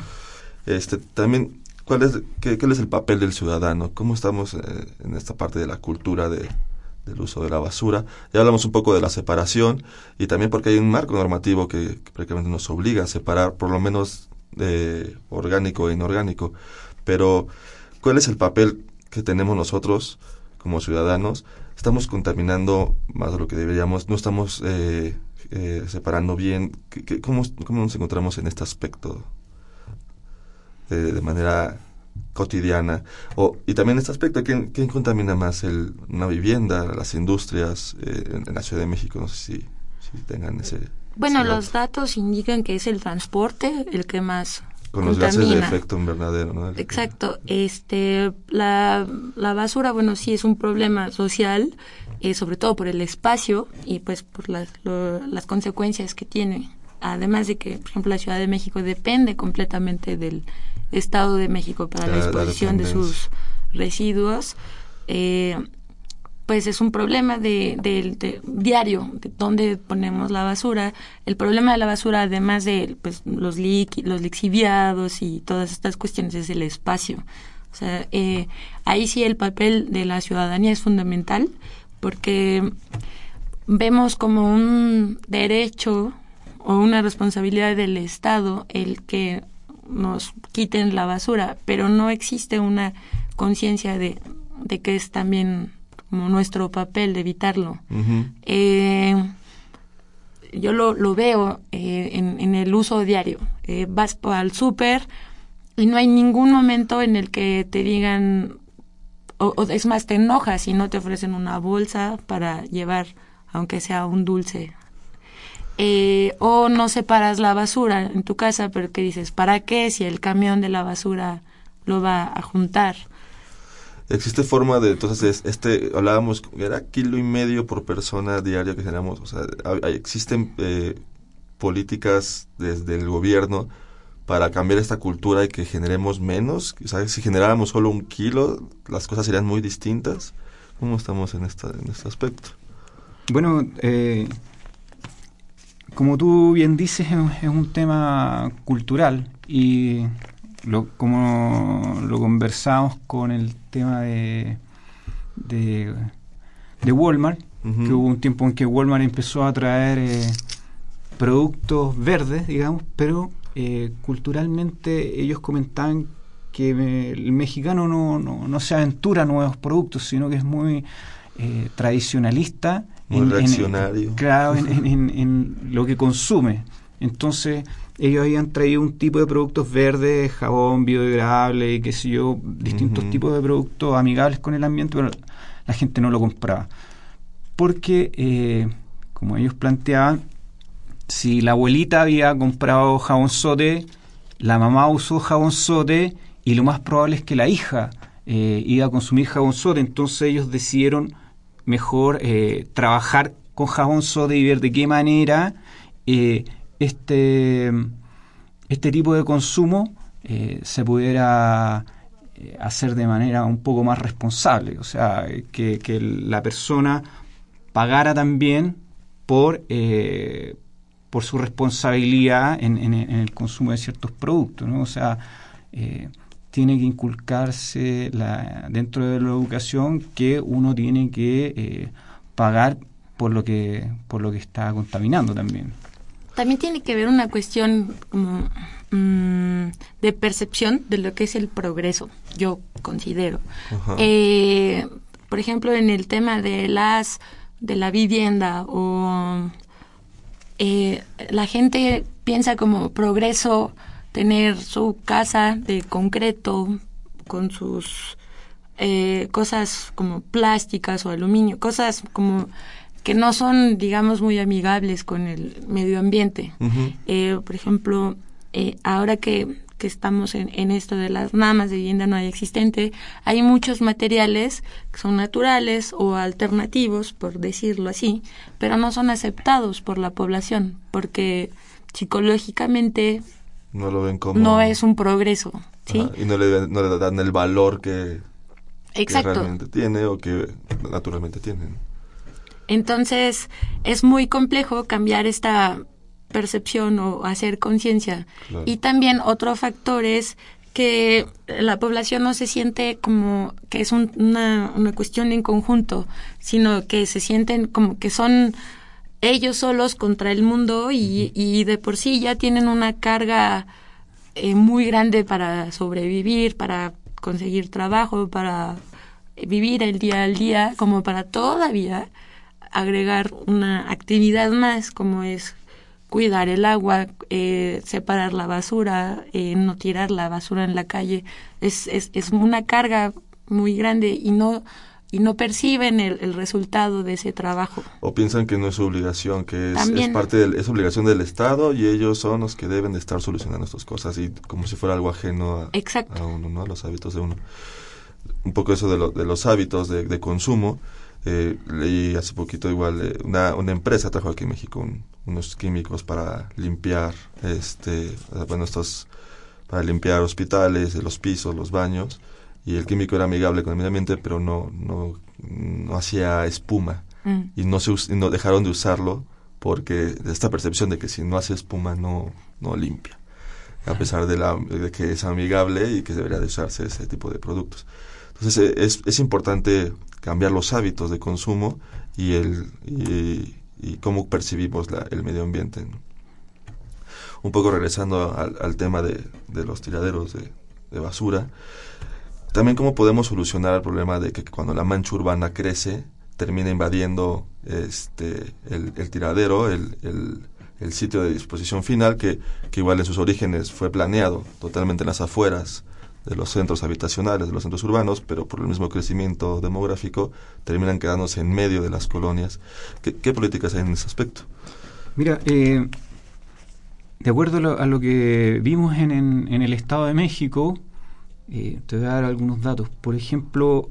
Este, también, ¿cuál es, qué, es el papel del ciudadano? ¿Cómo estamos eh, en esta parte de la cultura de, del uso de la basura? Ya hablamos un poco de la separación y también porque hay un marco normativo que, prácticamente nos obliga a separar por lo menos de orgánico e inorgánico. Pero ¿Cuál es el papel que tenemos nosotros como ciudadanos? Estamos contaminando más de lo que deberíamos, no estamos eh, eh, separando bien. cómo, nos encontramos en este aspecto de, manera cotidiana? O, y también este aspecto, ¿quién, contamina más? El, ¿Una vivienda, las industrias eh, en, la Ciudad de México? No sé si, tengan ese... Bueno, los datos indican que es el transporte el que más con los gases de efecto invernadero, ¿no? Exacto. Este, la, la basura, bueno, sí es un problema social, eh, sobre todo por el espacio y pues por las, las consecuencias que tiene. Además de que, por ejemplo, la Ciudad de México depende completamente del Estado de México para la, disposición de sus residuos. Eh, pues es un problema de, diario, de dónde ponemos la basura. El problema de la basura, además de pues, los, los lixiviados y todas estas cuestiones, es el espacio. O sea, eh, ahí sí el papel de la ciudadanía es fundamental porque vemos como un derecho o una responsabilidad del Estado el que nos quiten la basura, pero no existe una conciencia de, de que es también como nuestro papel de evitarlo. eh, yo lo, lo veo eh, en, en, el uso diario. Eh, vas al súper y no hay ningún momento en el que te digan, o, es más, te enojas si no te ofrecen una bolsa para llevar, aunque sea un dulce. Eh, o no separas la basura en tu casa, pero que dices, ¿para qué si el camión de la basura lo va a juntar? existe forma de, entonces, este, hablábamos, era kilo y medio por persona diaria que generamos, o sea, existen eh, políticas desde el gobierno para cambiar esta cultura y que generemos menos, ¿sabes? si generáramos solo un kilo, las cosas serían muy distintas. ¿Cómo estamos en, esta, en este aspecto? Bueno, eh, como tú bien dices, es un tema cultural y lo, como lo conversamos con el tema de, de, Walmart, que hubo un tiempo en que Walmart empezó a traer eh, productos verdes, digamos, pero eh, culturalmente ellos comentaban que el mexicano no, no, no, se aventura a nuevos productos, sino que es muy eh, tradicionalista Muy en, reaccionario. En, claro, [laughs] en, lo que consume. Entonces, ellos habían traído un tipo de productos verdes, jabón biodegradable y qué sé yo, distintos tipos de productos amigables con el ambiente, pero la gente no lo compraba. Porque, eh, como ellos planteaban, si la abuelita había comprado jabón sote, la mamá usó jabón sote y lo más probable es que la hija eh, iba a consumir jabón sote. Entonces ellos decidieron mejor eh, trabajar con jabón sote y ver de qué manera eh, este, este tipo de consumo se pudiera hacer de manera un poco más responsable. O sea, que, que la persona pagara también por por su responsabilidad en, el consumo de ciertos productos, ¿no? O sea, eh, tiene que inculcarse la, dentro de la educación que uno tiene que eh, pagar por lo que por lo que está contaminando también. También tiene que ver una cuestión como mm, de percepción de lo que es el progreso, yo considero. Eh, por ejemplo, en el tema de las de la vivienda o eh, la gente piensa como progreso tener su casa de concreto con sus eh, cosas como plásticas o aluminio, cosas como que no son, digamos, muy amigables con el medio ambiente. Eh, por ejemplo, ahora que que estamos en, en esto de las mamas de vivienda no hay existente, hay muchos materiales que son naturales o alternativos, por decirlo así, pero no son aceptados por la población, porque psicológicamente no lo ven como no es un progreso, ¿sí? y no le, no le dan el valor que, Exacto. realmente tiene o que naturalmente tienen. Entonces, es muy complejo cambiar esta percepción o hacer conciencia. Y también otro factor es que la población no se siente como que es una, una cuestión en conjunto, sino que se sienten como que son ellos solos contra el mundo y, y de por sí ya tienen una carga eh, muy grande para sobrevivir, para conseguir trabajo, para vivir el día al día, como para todavía agregar una actividad más como es cuidar el agua, eh, separar la basura, eh, no tirar la basura en la calle, es, es, es, una carga muy grande y no y no perciben el, el, resultado de ese trabajo. O piensan que no es su obligación, que es, es parte de, es obligación del Estado y ellos son los que deben de estar solucionando estas cosas y como si fuera algo ajeno a, a uno, ¿no? a los hábitos de uno. Un poco eso de, lo, de los hábitos de, de consumo eh, leí hace poquito igual eh, una, una empresa trajo aquí en México unos químicos para limpiar este bueno estos para limpiar hospitales los pisos los baños y el químico era amigable con el medio ambiente pero no no, no hacía espuma mm. y no se no dejaron de usarlo porque de esta percepción de que si no hace espuma no no limpia a pesar de, la, de que es amigable y que debería de usarse ese tipo de productos entonces eh, es, es importante cambiar los hábitos de consumo y, el, y, cómo percibimos el medio ambiente. Un poco regresando al, tema de, los tiraderos de, basura, también cómo podemos solucionar el problema de que cuando la mancha urbana crece, termina invadiendo este, el, tiradero, el, el, sitio de disposición final, que, que igual en sus orígenes fue planeado totalmente en las afueras de los centros habitacionales, de los centros urbanos, pero por el mismo crecimiento demográfico terminan quedándose en medio de las colonias. ¿Qué, políticas hay en ese aspecto? Mira, eh, de acuerdo a lo, que vimos en, en, el Estado de México, eh, te voy a dar algunos datos. Por ejemplo,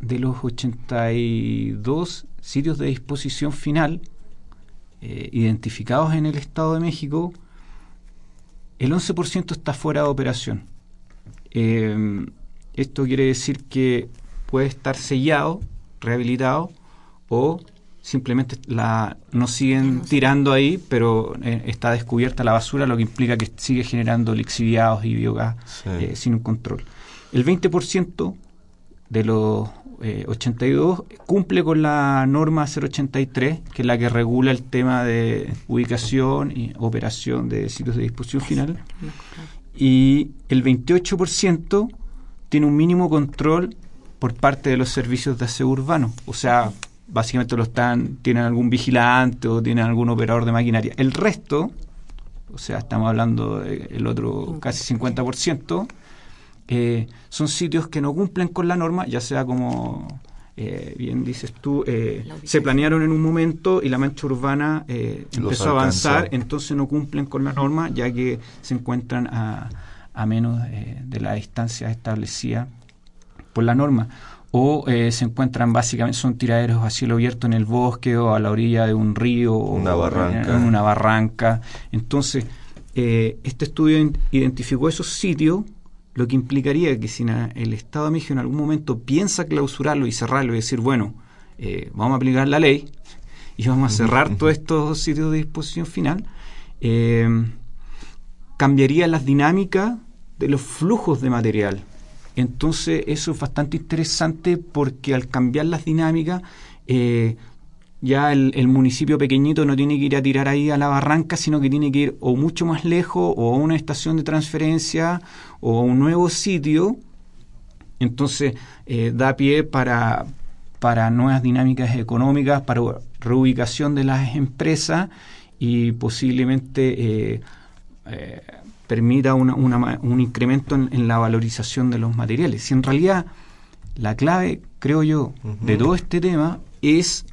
de los 82 sitios de disposición final eh, identificados en el Estado de México, el 11% está fuera de operación. Eh, esto quiere decir que puede estar sellado, rehabilitado, o simplemente la no siguen tirando ahí, pero eh, está descubierta la basura, lo que implica que sigue generando lixiviados y biogás eh, sin un control. El 20% de los 82 eh, cumple con la norma 083, que es la que regula el tema de ubicación y operación de sitios de disposición final y el 28% tiene un mínimo control por parte de los servicios de aseo urbano. O sea, básicamente lo están, tienen algún vigilante o tienen algún operador de maquinaria. El resto, o sea, estamos hablando del otro casi 50%, eh, son sitios que no cumplen con la norma, ya sea como eh, bien dices tú, eh, se planearon en un momento y la mancha urbana eh, empezó a avanzar, entonces no cumplen con la norma ya que se encuentran a, a menos eh, de la distancia establecida por la norma. O eh, se encuentran básicamente, son tiraderos a cielo abierto en el bosque o a la orilla de un río una o barranca. en una barranca. Entonces, eh, este estudio identificó esos sitios lo que implicaría que si el Estado de México en algún momento piensa clausurarlo y cerrarlo y decir, bueno, eh, vamos a aplicar la ley y vamos a cerrar todos estos sitios de disposición final, eh, cambiaría las dinámicas de los flujos de material. Entonces eso es bastante interesante porque al cambiar las dinámicas, eh, ya el, el, municipio pequeñito no tiene que ir a tirar ahí a la barranca, sino que tiene que ir o mucho más lejos, o a una estación de transferencia, o a un nuevo sitio. Entonces eh, da pie para, para nuevas dinámicas económicas, para reubicación de las empresas y posiblemente eh, eh, permita una, una, un incremento en, en, la valorización de los materiales. Si en realidad la clave, creo yo, uh -huh. de todo este tema es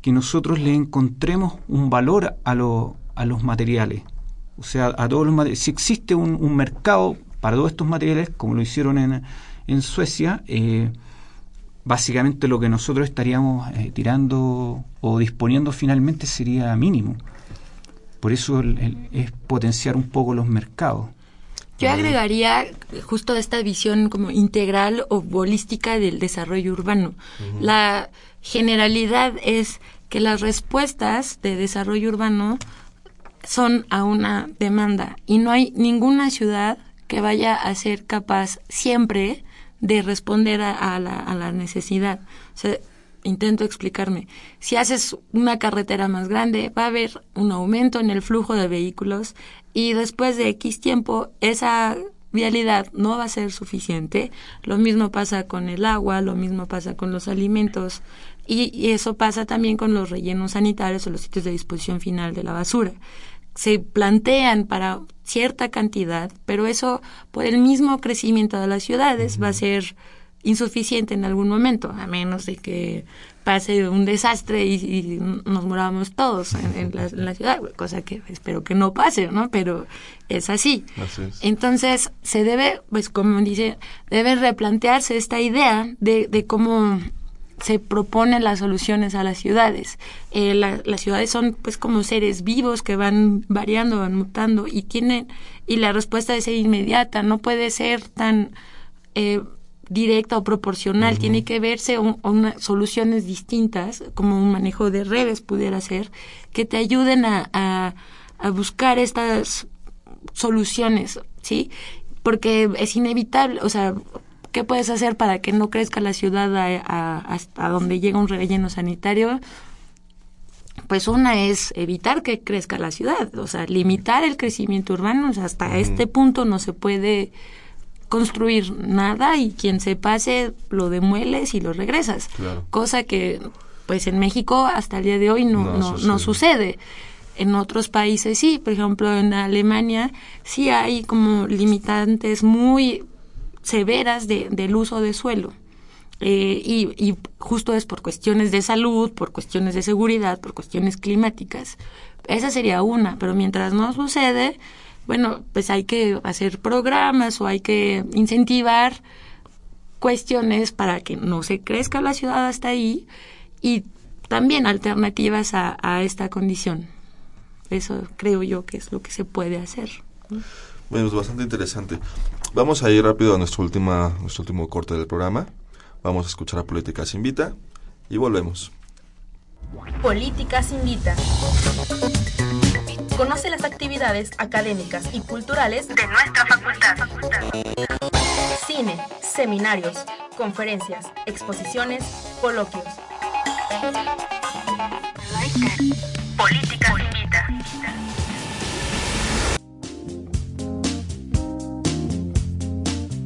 que nosotros le encontremos un valor a, lo, a los materiales. O sea, a todos los materiales. Si existe un, un, mercado para todos estos materiales, como lo hicieron en, en Suecia, eh, básicamente lo que nosotros estaríamos eh, tirando o disponiendo finalmente sería mínimo. Por eso el, el, es potenciar un poco los mercados. Yo agregaría justo esta visión como integral o holística del desarrollo urbano. Uh -huh. La generalidad es que las respuestas de desarrollo urbano son a una demanda y no hay ninguna ciudad que vaya a ser capaz siempre de responder a, a, la, a la, necesidad. Intento explicarme. Si haces una carretera más grande, va a haber un aumento en el flujo de vehículos y después de X tiempo esa vialidad no va a ser suficiente. Lo mismo pasa con el agua, lo mismo pasa con los alimentos y, y eso pasa también con los rellenos sanitarios o los sitios de disposición final de la basura. Se plantean para cierta cantidad, pero eso por el mismo crecimiento de las ciudades uh -huh. va a ser insuficiente en algún momento, a menos de que pase un desastre y, y nos moramos todos en, en, la, en, la, ciudad, cosa que espero que no pase, ¿no? Pero es así. así es. Entonces, se debe, pues como dice, debe replantearse esta idea de, de cómo se proponen las soluciones a las ciudades. Eh, la, las ciudades son pues como seres vivos que van variando, van mutando y tienen y la respuesta debe ser inmediata, no puede ser tan eh, directa o proporcional, uh -huh. tiene que verse un, una, soluciones distintas, como un manejo de redes pudiera ser, que te ayuden a, a, a buscar estas soluciones, ¿sí? Porque es inevitable, o sea, ¿qué puedes hacer para que no crezca la ciudad a, a, hasta donde llega un relleno sanitario? Pues una es evitar que crezca la ciudad, o sea, limitar el crecimiento urbano, o sea, hasta uh -huh. este punto no se puede construir nada y quien se pase lo demueles y lo regresas. Claro. Cosa que pues en México hasta el día de hoy no, no, no, sucede. no, sucede. En otros países sí, por ejemplo en Alemania sí hay como limitantes muy severas de, del uso de suelo. Eh, y, justo es por cuestiones de salud, por cuestiones de seguridad, por cuestiones climáticas. Esa sería una, pero mientras no sucede, bueno, pues hay que hacer programas o hay que incentivar cuestiones para que no se crezca la ciudad hasta ahí y también alternativas a, a esta condición. Eso creo yo que es lo que se puede hacer. Bueno, es bastante interesante. Vamos a ir rápido a nuestro, última, nuestro último corte del programa. Vamos a escuchar a Políticas Invita y volvemos. Políticas Invita. Conoce las actividades académicas y culturales de nuestra facultad. Cine, seminarios, conferencias, exposiciones, coloquios. Políticas Invita.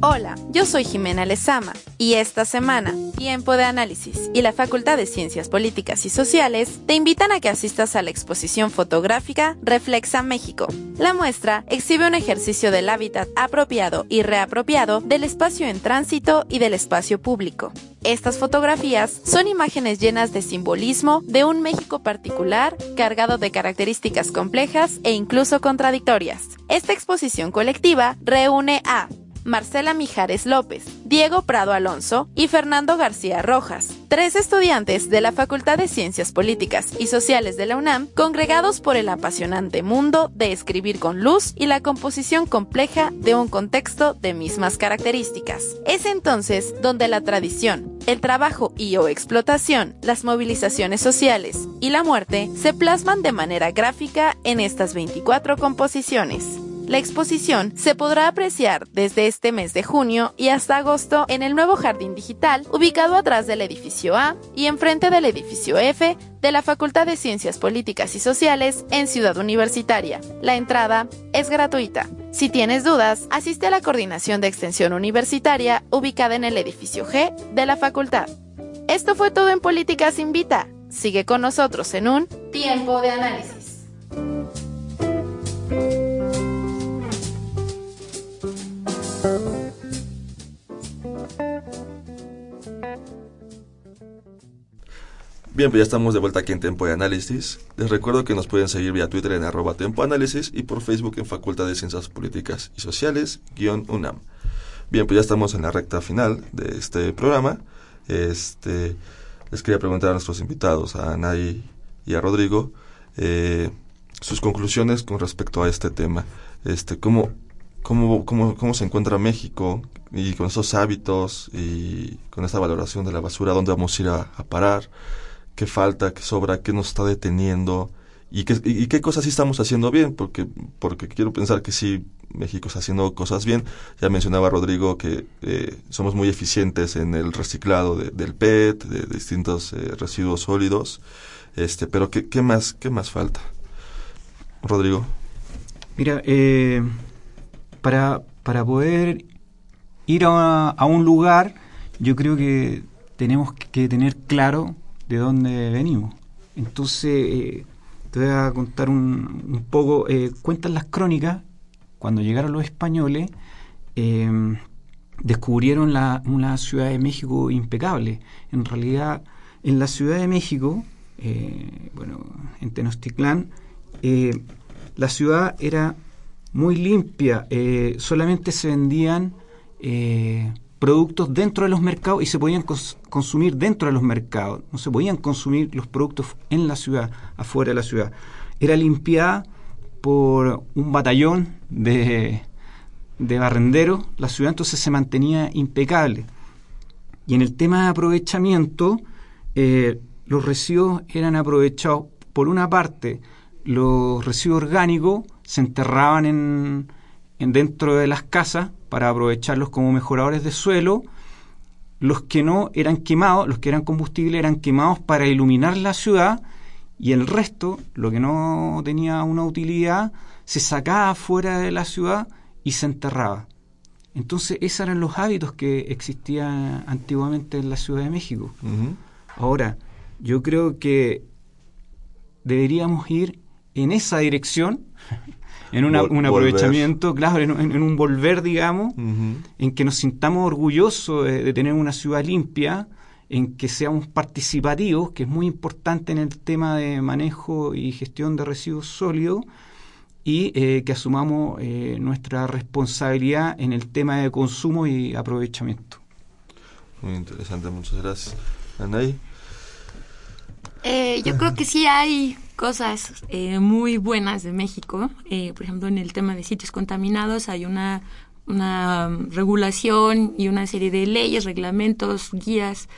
Hola, yo soy Jimena Lezama y esta semana Tiempo de Análisis y la Facultad de Ciencias Políticas y Sociales te invitan a que asistas a la exposición fotográfica Reflexa México. La muestra exhibe un ejercicio del hábitat apropiado y reapropiado del espacio en tránsito y del espacio público. Estas fotografías son imágenes llenas de simbolismo de un México particular, cargado de características complejas e incluso contradictorias. Esta exposición colectiva reúne a Marcela Mijares López, Diego Prado Alonso y Fernando García Rojas, tres estudiantes de la Facultad de Ciencias Políticas y Sociales de la UNAM, congregados por el apasionante mundo de escribir con luz y la composición compleja de un contexto de mismas características. Es entonces donde la tradición, el trabajo y o explotación, las movilizaciones sociales y la muerte se plasman de manera gráfica en estas 24 composiciones. La exposición se podrá apreciar desde este mes de junio y hasta agosto en el nuevo jardín digital ubicado atrás del edificio A y enfrente del edificio F de la Facultad de Ciencias Políticas y Sociales en Ciudad Universitaria. La entrada es gratuita. Si tienes dudas, asiste a la coordinación de extensión universitaria ubicada en el edificio G de la facultad. Esto fue todo en Políticas Invita. Sigue con nosotros en un tiempo de análisis. Bien, pues ya estamos de vuelta aquí en Tempo de Análisis. Les recuerdo que nos pueden seguir vía Twitter en arroba Tempo Análisis y por Facebook en Facultad de Ciencias Políticas y Sociales, guion UNAM. Bien, pues ya estamos en la recta final de este programa. Este, les quería preguntar a nuestros invitados, a Anay y a Rodrigo, eh, sus conclusiones con respecto a este tema. Este, ¿cómo, cómo, cómo, cómo se encuentra México y con esos hábitos y con esa valoración de la basura, dónde vamos a ir a, parar? qué falta, qué sobra, qué nos está deteniendo y qué, y, qué cosas sí estamos haciendo bien, porque, porque quiero pensar que sí, México está haciendo cosas bien. Ya mencionaba Rodrigo que eh, somos muy eficientes en el reciclado del PET, de, distintos eh, residuos sólidos, este, pero ¿qué, ¿qué, más, qué más falta? Rodrigo. Mira, eh, para, para poder ir a, a un lugar, yo creo que tenemos que tener claro de dónde venimos. Entonces, eh, te voy a contar un, un poco, eh, cuentan las crónicas, cuando llegaron los españoles, eh, descubrieron la, una ciudad de México impecable. En realidad, en la Ciudad de México, eh, bueno, en Tenochtitlán, la ciudad era muy limpia, eh, solamente se vendían eh, productos dentro de los mercados y se podían cons consumir dentro de los mercados. No se podían consumir los productos en la ciudad, afuera de la ciudad. Era limpiada por un batallón de, de barrenderos la ciudad, entonces se mantenía impecable. Y en el tema de aprovechamiento, eh, los residuos eran aprovechados, por una parte, los residuos orgánicos se enterraban en, en dentro de las casas para aprovecharlos como mejoradores de suelo. Los que no eran quemados, los que eran combustible, eran quemados para iluminar la ciudad y el resto, lo que no tenía una utilidad, se sacaba fuera de la ciudad y se enterraba. Entonces, esos eran los hábitos que existían antiguamente en la Ciudad de México. Uh -huh. Ahora, yo creo que deberíamos ir en esa dirección en una, Vol un aprovechamiento, volver. claro, en, en, un volver, digamos, uh -huh. en que nos sintamos orgullosos de, de, tener una ciudad limpia, en que seamos participativos, que es muy importante en el tema de manejo y gestión de residuos sólidos, y eh, que asumamos eh, nuestra responsabilidad en el tema de consumo y aprovechamiento. Muy interesante, muchas gracias. Anaí. Eh, yo creo que sí hay cosas eh, muy buenas de México. Eh, por ejemplo, en el tema de sitios contaminados hay una, una um, regulación y una serie de leyes, reglamentos, guías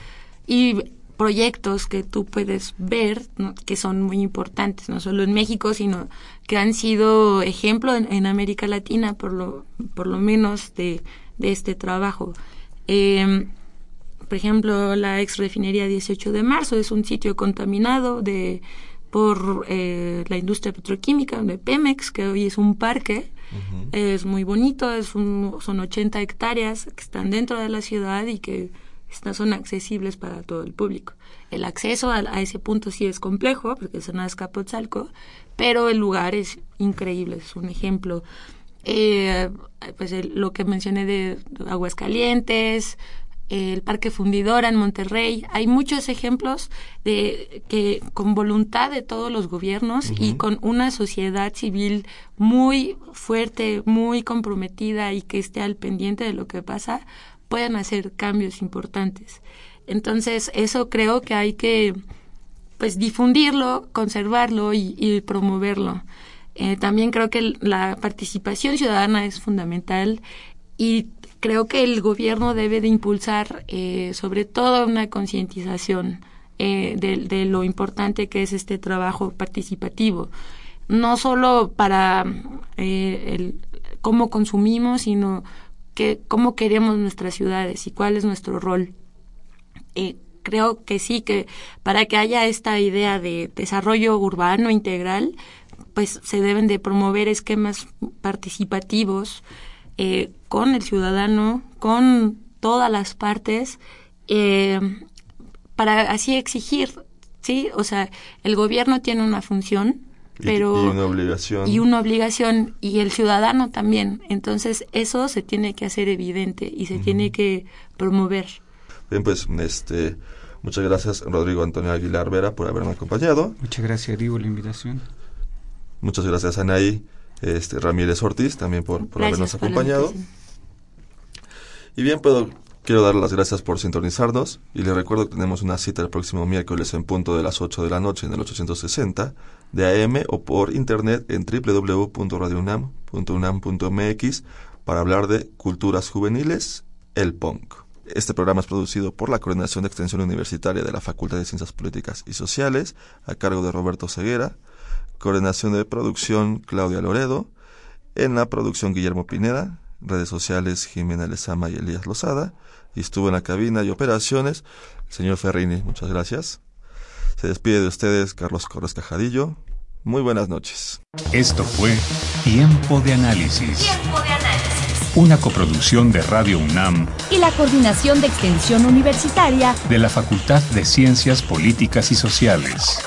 y proyectos que tú puedes ver que son muy importantes, no solo en México, sino que han sido ejemplo en, América Latina, por lo, por lo menos, de, de este trabajo. Eh, por ejemplo, la ex refinería 18 de marzo es un sitio contaminado de por eh, la industria petroquímica de Pemex, que hoy es un parque, Es muy bonito, es son 80 hectáreas que están dentro de la ciudad y que son accesibles para todo el público. El acceso a, ese punto sí es complejo, porque es en Azcapotzalco, pero el lugar es increíble, es un ejemplo. Eh, pues lo que mencioné de Aguascalientes, el Parque Fundidora en Monterrey. Hay muchos ejemplos de que con voluntad de todos los gobiernos y con una sociedad civil muy fuerte, muy comprometida y que esté al pendiente de lo que pasa, pueden hacer cambios importantes. Entonces, eso creo que hay que pues difundirlo, conservarlo y, promoverlo. Eh, también creo que la participación ciudadana es fundamental y creo que el gobierno debe de impulsar eh, sobre todo una concientización eh, de, lo importante que es este trabajo participativo, no solo para eh, el, cómo consumimos, sino que cómo queremos nuestras ciudades y cuál es nuestro rol. creo que sí, que para que haya esta idea de desarrollo urbano integral, pues se deben de promover esquemas participativos eh, con el ciudadano, con todas las partes, eh, para así exigir, ¿sí? O sea, el gobierno tiene una función, pero... Y, una obligación. Y una obligación, y el ciudadano también. Entonces, eso se tiene que hacer evidente y se tiene que promover. Bien, pues, este... Muchas gracias, Rodrigo Antonio Aguilar Vera, por haberme acompañado. Muchas gracias, Diego, por la invitación. Muchas gracias, Anaí este, Ramírez Ortiz, también por, habernos acompañado. Y bien, puedo, quiero dar las gracias por sintonizarnos y les recuerdo que tenemos una cita el próximo miércoles en punto de las 8 de la noche en el 860 de AM o por internet en www.radiounam.unam.mx para hablar de culturas juveniles, el punk. Este programa es producido por la Coordinación de Extensión Universitaria de la Facultad de Ciencias Políticas y Sociales, a cargo de Roberto Ceguera, Coordinación de producción Claudia Loredo. En la producción Guillermo Pineda. Redes sociales Jimena Lezama y Elías Lozada. Y estuvo en la cabina y operaciones el señor Ferrini. Muchas gracias. Se despide de ustedes Carlos Corres Cajadillo. Muy buenas noches. Esto fue Tiempo de Análisis. Tiempo de Análisis. Una coproducción de Radio UNAM y la Coordinación de Extensión Universitaria de la Facultad de Ciencias Políticas y Sociales.